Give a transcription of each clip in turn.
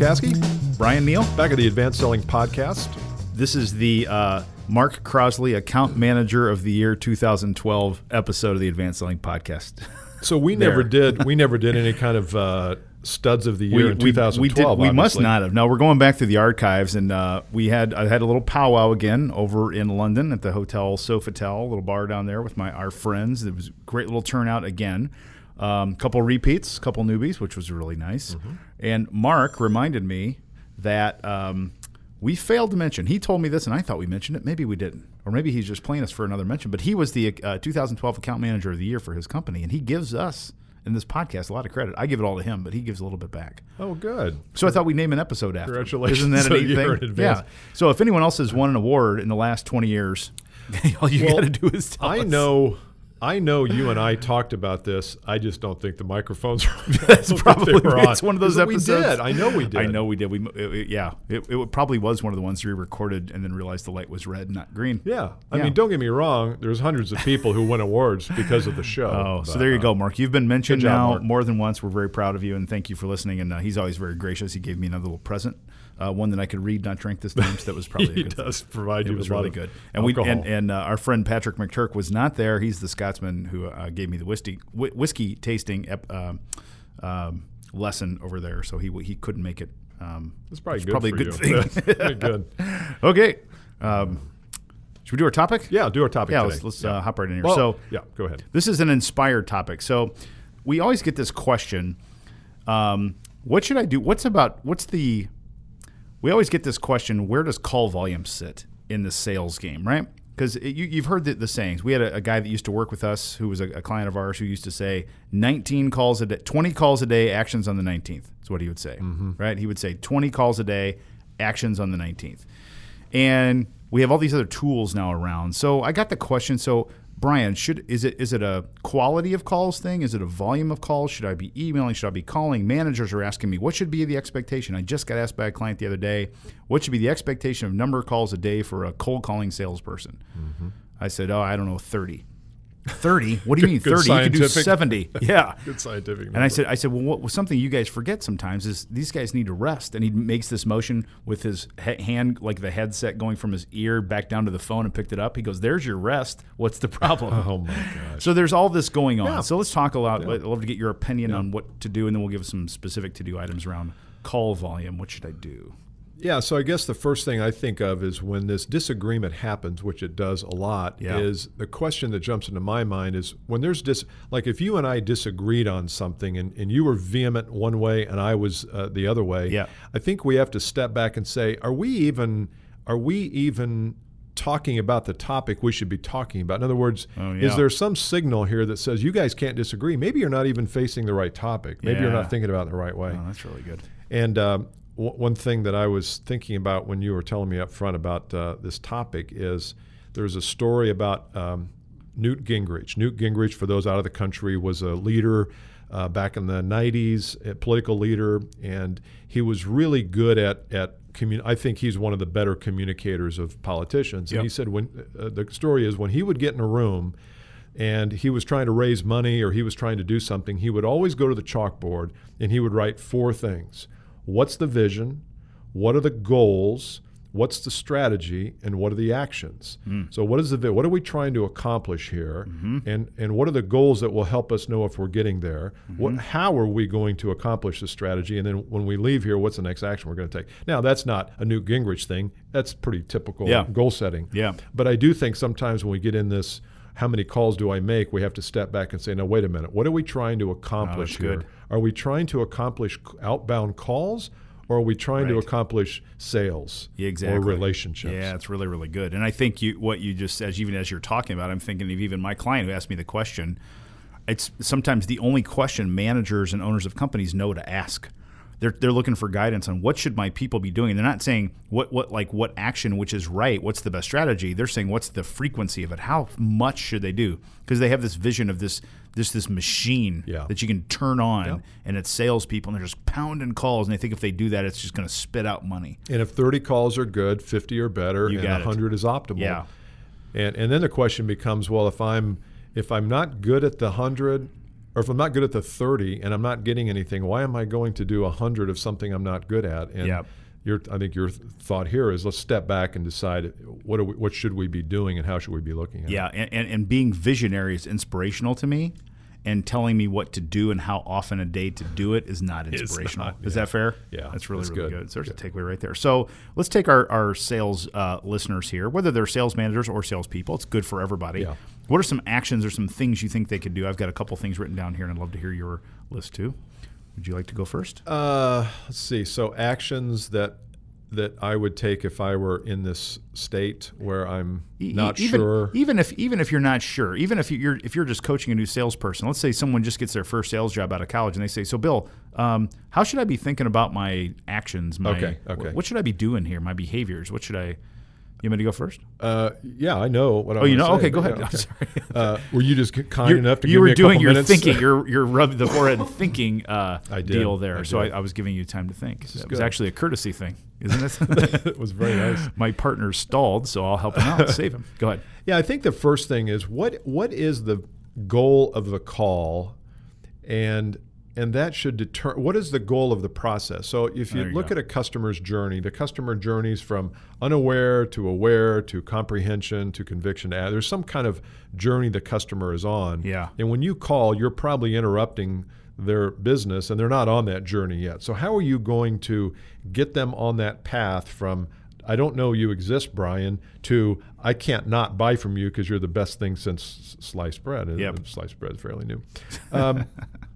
Caskey, Bryan Neale. back at the Advanced Selling Podcast. This is the uh, Mark Crosley Account Manager of the Year 2012 episode of the Advanced Selling Podcast. So we never did we never did any kind of uh, studs of the year in 2012. we, did, we must not have. No, we're going back through the archives, and uh, we had I had a little powwow again over in London at the Hotel Sofitel, a little bar down there with my our friends. It was a great little turnout again. Um, couple repeats, a couple newbies, which was really nice. Mm-hmm. And Mark reminded me that um, we failed to mention. He told me this, and I thought we mentioned it. Maybe we didn't, or maybe he's just playing us for another mention. But he was the uh, 2012 Account Manager of the Year for his company, and he gives us in this podcast a lot of credit. I give it all to him, but he gives a little bit back. Oh, good. So I thought we'd name an episode after. Congratulations Isn't that a a neat thing? Yeah. So if anyone else has won an award in the last 20 years, all you Well, got to do is tell I us. know. I know you and I talked about this. I just don't think the microphones. That's probably on. it's one of those episodes. We did. I know we did. I know we did. We it- it- yeah. It, it probably was one of the ones we recorded and then realized the light was red, not green. Yeah. I Yeah. mean, don't get me wrong. There's hundreds of people who win awards because of the show. Oh, so there you uh, go, Mark. You've been mentioned job, now Mark. more than once. We're very proud of you and thank you for listening. And uh, he's always very gracious. He gave me another little present, uh, one that I could read, not drink this time. So that was probably He a good thing. does provide you It was with a lot really good. And we alcohol. and, and uh, our friend Patrick McTurk was not there. He's the Scotsman who uh, gave me the whiskey whi- whiskey tasting ep, um, um, lesson over there. So he he couldn't make it. Um, It's probably good probably a good you. thing. Good. okay. Um, should we do our topic? Yeah, do our topic Yeah. today. Let's, let's Yeah. uh, hop right in here. Well, so yeah, go ahead. this is an inspired topic. So we always get this question: um, What should I do? What's about? What's the? We always get this question: Where does call volume sit in the sales game? Right? Because you, you've heard the, the sayings. We had a, a guy that used to work with us, who was a, a client of ours, who used to say, "19 calls a day, 20 calls a day, actions on the 19th." That's what he would say. Mm-hmm. Right? He would say, "20 calls a day, actions on the 19th." and we have all these other tools now around. So I got the question. So Bryan, should is it is it a quality of calls thing? Is it a volume of calls? Should I be emailing? Should I be calling? Managers are asking me what should be the expectation. I just got asked by a client the other day, what should be the expectation of number of calls a day for a cold calling salesperson? Mm-hmm. I said, oh, I don't know, thirty. 30? What do you mean 30? You could do 70. Yeah. Good scientific. And I said, I said, well, what, well, something you guys forget sometimes is these guys need to rest. And he makes this motion with his he- hand, like the headset going from his ear back down to the phone and picked it up. He goes, "There's your rest. What's the problem?" oh my gosh. So there's all this going on. Yeah. So let's talk a lot. I'd love to get your opinion on what to do, and then we'll give some specific to do items around call volume. What should I do? Yeah, so I guess the first thing I think of is when this disagreement happens, which it does a lot, Yeah. is the question that jumps into my mind is when there's dis like if you and I disagreed on something and, and you were vehement one way and I was uh, the other way, Yeah. I think we have to step back and say, are we even are we even talking about the topic we should be talking about? In other words, Oh, yeah. is there some signal here that says you guys can't disagree? Maybe you're not even facing the right topic. Maybe you're not thinking about it the right way. Oh, that's really good. And um, w- one thing that I was thinking about when you were telling me up front about uh, this topic is there's a story about um, Newt Gingrich. Newt Gingrich, for those out of the country, was a leader uh, back in the 90s, a political leader, and he was really good at at commun- I think he's one of the better communicators of politicians. And Yep. he said when uh, the story is when he would get in a room and he was trying to raise money or he was trying to do something, he would always go to the chalkboard and he would write four things. What's the vision? What are the goals? What's the strategy and what are the actions? Hmm. So what is the what are we trying to accomplish here? Mm-hmm. And and what are the goals that will help us know if we're getting there? Mm-hmm. What how are we going to accomplish the strategy? And then when we leave here, what's the next action we're going to take? Now that's not a Newt Gingrich thing. That's pretty typical Yeah. goal setting. Yeah. But I do think sometimes when we get in this, how many calls do I make? We have to step back and say, no, wait a minute. What are we trying to oh, accomplish that's here? good. Are we trying to accomplish outbound calls, or are we trying to accomplish sales exactly. or relationships? Yeah, it's really, really good. And I think you what you just as even as you're talking about, I'm thinking of even my client who asked me the question. It's sometimes the only question managers and owners of companies know to ask. They're, they're looking for guidance on what should my people be doing. They're not saying what what like what action which is right, what's the best strategy. They're saying what's the frequency of it. How much should they do? Because they have this vision of this this this machine Yeah. that you can turn on, Yeah. and it's salespeople, and they're just pounding calls, and they think if they do that, it's just going to spit out money. And if 30 calls are good, 50 are better, You and got 100 is optimal. Yeah. And and then the question becomes, well, if I'm if I'm not good at the 100, or if I'm not good at the 30 and I'm not getting anything, why am I going to do 100 of something I'm not good at? And Yep. your, I think your thought here is let's step back and decide what are we, what should we be doing and how should we be looking at it. Yeah, and, and, and being visionary is inspirational to me, and telling me what to do and how often a day to do it is not inspirational. not, Is yeah. that fair? Yeah, that's really that's really good. good. So there's a takeaway right there. So let's take our our sales uh, listeners here, whether they're sales managers or salespeople. It's good for everybody. Yeah. What are some actions or some things you think they could do? I've got a couple things written down here, and I'd love to hear your list too. Would you like to go first? Uh, let's see. So actions that that I would take if I were in this state where I'm not even, sure. Even if even if you're not sure, even if you're if you're just coaching a new salesperson, let's say someone just gets their first sales job out of college and they say, "So, Bill, um, how should I be thinking about my actions? My, Okay, okay. What should I be doing here? My behaviors? What should I?" You want me to go first? Uh, yeah, I know what I Oh, you know? say, Okay, go ahead. yeah, I'm sorry. Uh, were you just kind You're- enough to you give were me a doing your minutes? thinking, your your rub the forehead thinking uh, I did. deal there. I so I. I was giving you time to think. It was actually a courtesy thing, isn't it? it was very nice. My partner stalled, so I'll help him out, save him. Go ahead. Yeah, I think the first thing is what what is the goal of the call, and and that should deter what is the goal of the process. So if you you look go. at a customer's journey, the customer journeys from unaware to aware to comprehension to conviction. to- There's some kind of journey the customer is on. Yeah. And when you call, you're probably interrupting their business and they're not on that journey yet. So how are you going to get them on that path from I don't know you exist, Bryan, to I can't not buy from you because you're the best thing since sliced bread. And Yep. Sliced bread is fairly new. Um,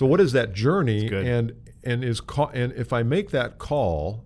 so what is that journey? And and is call, and if I make that call,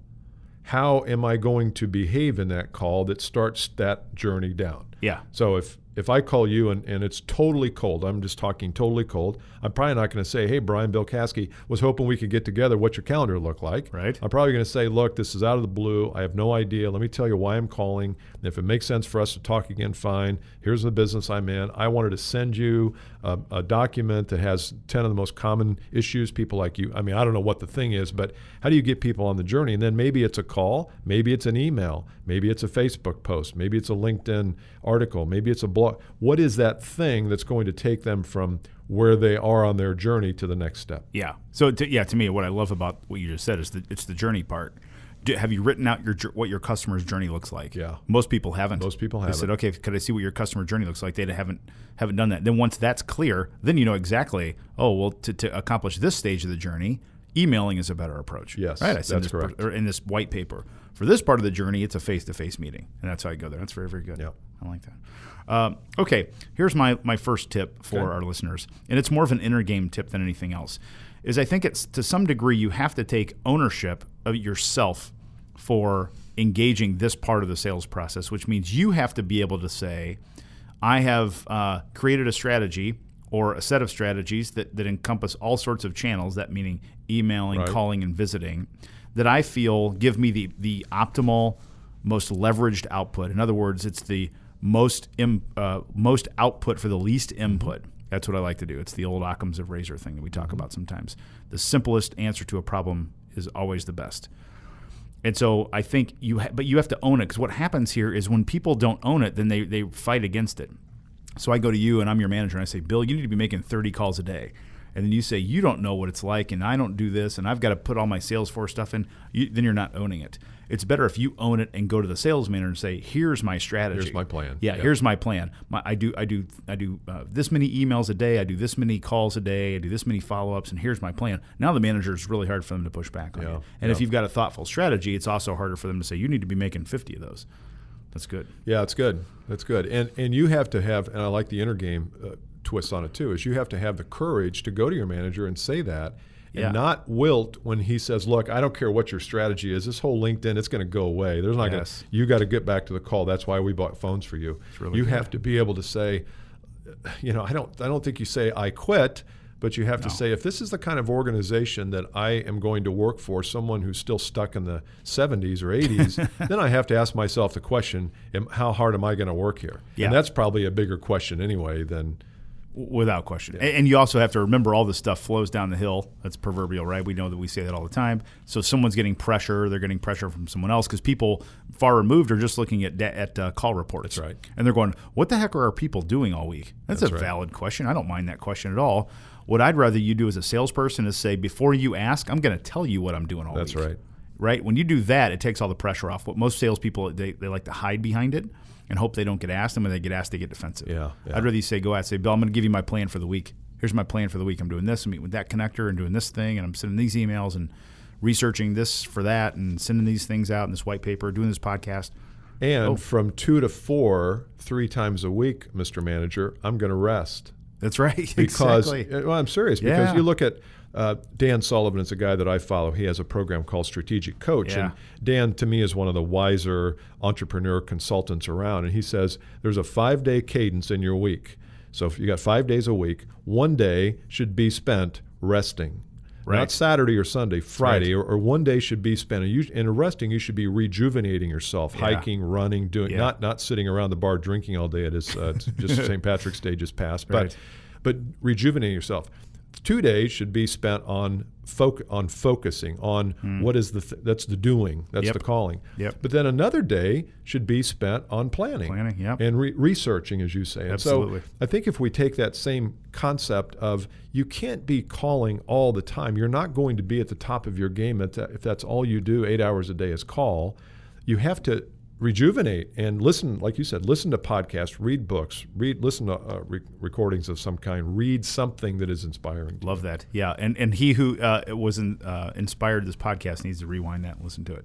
how am I going to behave in that call that starts that journey down? Yeah. So if if I call you and, and it's totally cold, I'm just talking totally cold. I'm probably not going to say, "Hey, Bryan Bill Caskey was hoping we could get together. What's your calendar look like?" Right. I'm probably going to say, "Look, this is out of the blue. I have no idea. Let me tell you why I'm calling. And if it makes sense for us to talk again, fine. Here's the business I'm in. I wanted to send you a, a document that has 10 of the most common issues people like you. I mean, I don't know what the thing is, but how do you get people on the journey? And then maybe it's a call, maybe it's an email, maybe it's a Facebook post, maybe it's a LinkedIn article, maybe it's a blog. What is that thing that's going to take them from where they are on their journey to the next step? Yeah. So to, yeah, to me, what I love about what you just said is that it's the journey part. Do, have you written out your what your customer's journey looks like? Yeah. Most people haven't. Most people haven't. said, okay, could I see what your customer journey looks like? They haven't haven't done that. Then once that's clear, then you know exactly. Oh well, to, to accomplish this stage of the journey, emailing is a better approach. Yes, right. I said that's this correct. or in this white paper for this part of the journey, it's a face to face meeting, and that's how I go there. That's very very good. Yep. I like that. Um, okay, here's my my first tip for Okay. our listeners, and it's more of an inner game tip than anything else. Is I think it's to some degree you have to take ownership of yourself for engaging this part of the sales process, which means you have to be able to say, I have uh, created a strategy or a set of strategies that, that encompass all sorts of channels, that meaning emailing, Right. calling, and visiting, that I feel give me the, the optimal, most leveraged output. In other words, it's the most Im, uh, most output for the least input. That's what I like to do. It's the old Occam's of razor thing that we talk about sometimes. The simplest answer to a problem is always the best. And so I think you, ha- but you have to own it because what happens here is when people don't own it, then they, they fight against it. So I go to you and I'm your manager and I say, Bill, you need to be making 30 calls a day. And then you say, you don't know what it's like and I don't do this and I've got to put all my Salesforce stuff in. You, then you're not owning it. It's better if you own it and go to the sales manager and say, here's my strategy. Here's my plan. Yeah, Yeah. here's my plan. My, I do I do I do uh, this many emails a day. I do this many calls a day. I do this many follow ups, and here's my plan. Now the manager is really hard for them to push back on Yeah, you. And if you've got a thoughtful strategy, it's also harder for them to say you need to be making 50 of those. That's good. Yeah, it's good. That's good. And and you have to have, and I like the inner game uh, twist on it too. Is you have to have the courage to go to your manager and say that, and Yeah. not wilt when he says, "Look, I don't care what your strategy is. This whole LinkedIn, it's going to go away. There's not Yes. going. to You got to get back to the call. That's why we bought phones for you. really you good. have to be able to say, you know, I don't. I don't think you say I quit. But you have to say, if this is the kind of organization that I am going to work for, someone who's still stuck in the 70s or 80s, then I have to ask myself the question, how hard am I going to work here? Yeah. And that's probably a bigger question anyway than, Without question. A- And you also have to remember all this stuff flows down the hill. That's proverbial, right? We know that we say that all the time. So someone's getting pressure, they're getting pressure from someone else because people far removed are just looking at at uh, call reports. That's right. And they're going, "What the heck are our people doing all week?" That's, That's a right. valid question. I don't mind that question at all. What I'd rather you do as a salesperson is say, before you ask, I'm going to tell you what I'm doing all That's week. right. Right? When you do that, it takes all the pressure off. What most salespeople they, they like to hide behind it and hope they don't get asked. And when they get asked, they get defensive. Yeah, yeah. I'd rather you say, go out, say, Bill, I'm going to give you my plan for the week. Here's my plan for the week. I'm doing this. I'm meeting with that connector and doing this thing, and I'm sending these emails and researching this for that, and sending these things out in this white paper, doing this podcast. And Oh. from two to four, three times a week, Mr. Manager, I'm going to rest. That's right. because exactly. uh, well, I'm serious because Yeah. you look at uh, Dan Sullivan is a guy that I follow. He has a program called Strategic Coach, Yeah. and Dan to me is one of the wiser entrepreneur consultants around. And he says there's a five day cadence in your week. So if you got five days a week, one day should be spent resting. Right. Not Saturday or Sunday, Friday, or, or one day should be spent. And you, resting, you should be rejuvenating yourself, Yeah. hiking, running, doing Yeah. not not sitting around the bar drinking all day. It is uh, just St. Patrick's Day just passed, but Right. but rejuvenating yourself. Two days should be spent on foc- on focusing on hmm. what is the th- that's the doing that's. Yep. the calling. Yep. But then another day should be spent on planning, Planning, yep. and re- researching, as you say. And Absolutely. So I think if we take that same concept of you can't be calling all the time, you're not going to be at the top of your game if that's all you do, eight hours a day is call. You have to rejuvenate and listen, like you said, listen to podcasts, read books, read, listen to uh, re- recordings of some kind, read something that is inspiring. Love that. Yeah, and and he who uh, was in, uh, inspired this podcast needs to rewind that and listen to it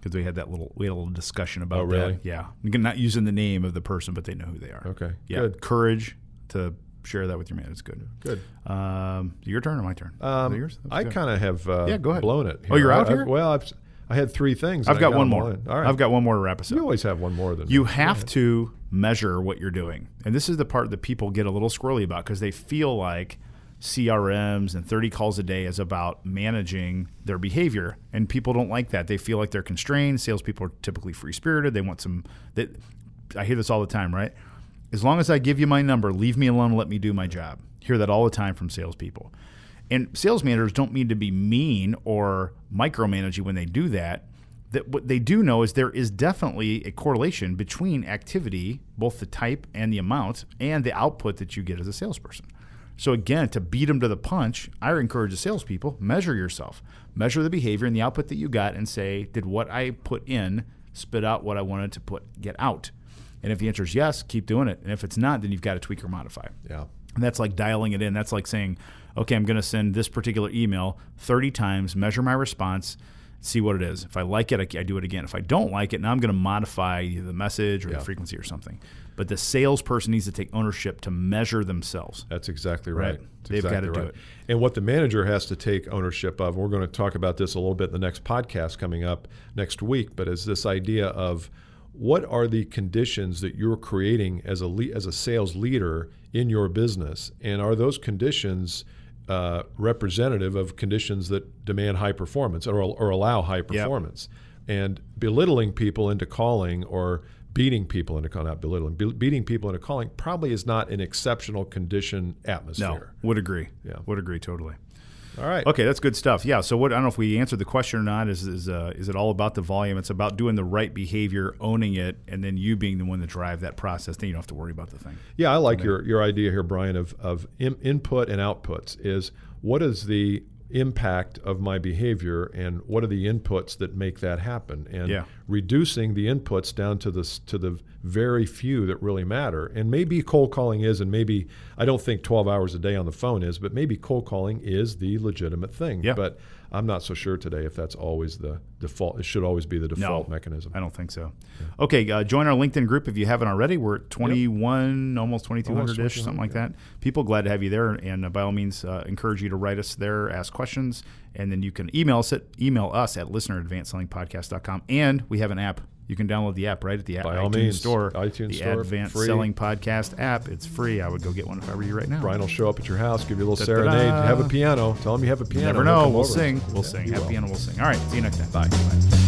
because we had that little we had a little discussion about Oh, really? that. Yeah, Again, not using the name of the person, but they know who they are. Okay, Yeah, good. courage to share that with your man. It's good. Good. Um, your turn or my turn? Um, yours? I kind of have uh, Yeah, go ahead. blown it. Oh, you're out I- here? I've, well, I've, I had three things. I've I got one more. All right. I've got one more to wrap us You always have one more than You me. have to measure what you're doing. And this is the part that people get a little squirrely about because they feel like CRMs and 30 calls a day is about managing their behavior. And people don't like that. They feel like they're constrained. Salespeople are typically free spirited. They want some that I hear this all the time, right? As long as I give you my number, leave me alone and let me do my job. Hear that all the time from salespeople. And sales managers don't mean to be mean or micromanage you when they do that. That what they do know is there is definitely a correlation between activity, both the type and the amount, and the output that you get as a salesperson. So again, to beat them to the punch, I encourage the salespeople measure yourself, measure the behavior and the output that you got, and say, did what I put in spit out what I wanted to put get out? And if the answer is yes, keep doing it. And if it's not, then you've got to tweak or modify. Yeah. And that's like dialing it in. That's like saying, okay, I'm going to send this particular email 30 times, measure my response, see what it is. If I like it, I, I do it again. If I don't like it, now I'm going to modify the message or Yeah. the frequency or something. But the salesperson needs to take ownership to measure themselves. That's exactly right. Right. That's They've exactly gotta do it. And what the manager has to take ownership of, we're going to talk about this a little bit in the next podcast coming up next week, but is this idea of what are the conditions that you're creating as a le- as a sales leader in your business, and are those conditions uh, representative of conditions that demand high performance or, or allow high performance? And belittling people into calling or beating people into calling, not belittling, be- beating people into calling probably is not an exceptional condition No, atmosphere. would agree. Yeah. Would agree totally. All right. Okay, that's good stuff. Yeah. So what I don't know if we answered the question or not. Is is uh, is it all about the volume? It's about doing the right behavior, owning it, and then you being the one to drive that process. Then you don't have to worry about the thing. Yeah, I like your, your idea here, Bryan, of, of in, input and outputs. Is what is the impact of my behavior and what are the inputs that make that happen? And Yeah. reducing the inputs down to the, to the very few that really matter. And maybe cold calling is, and maybe I don't think 12 hours a day on the phone is, but maybe cold calling is the legitimate thing. Yeah. But I'm not so sure today if that's always the default. It should always be the default mechanism. I don't think so. Okay, uh, join our LinkedIn group if you haven't already. We're at 21, almost 2200 ish, something like that. People glad to have you there, and uh, by all means, uh, encourage you to write us there, ask questions, and then you can email us at email us at listener at advancedsellingpodcast.com. And we have an app. You can download the app right at the By iTunes all means, store. iTunes the store, Advanced free. Selling Podcast app. It's free. I would go get one if I were you right now. Bryan will show up at your house, give you a little Da-da-da. serenade. Have a piano. Tell him you have a You piano. never know. We'll over. sing. We'll Yeah, sing. Have will. piano. We'll sing. All right. See you next time. Bye.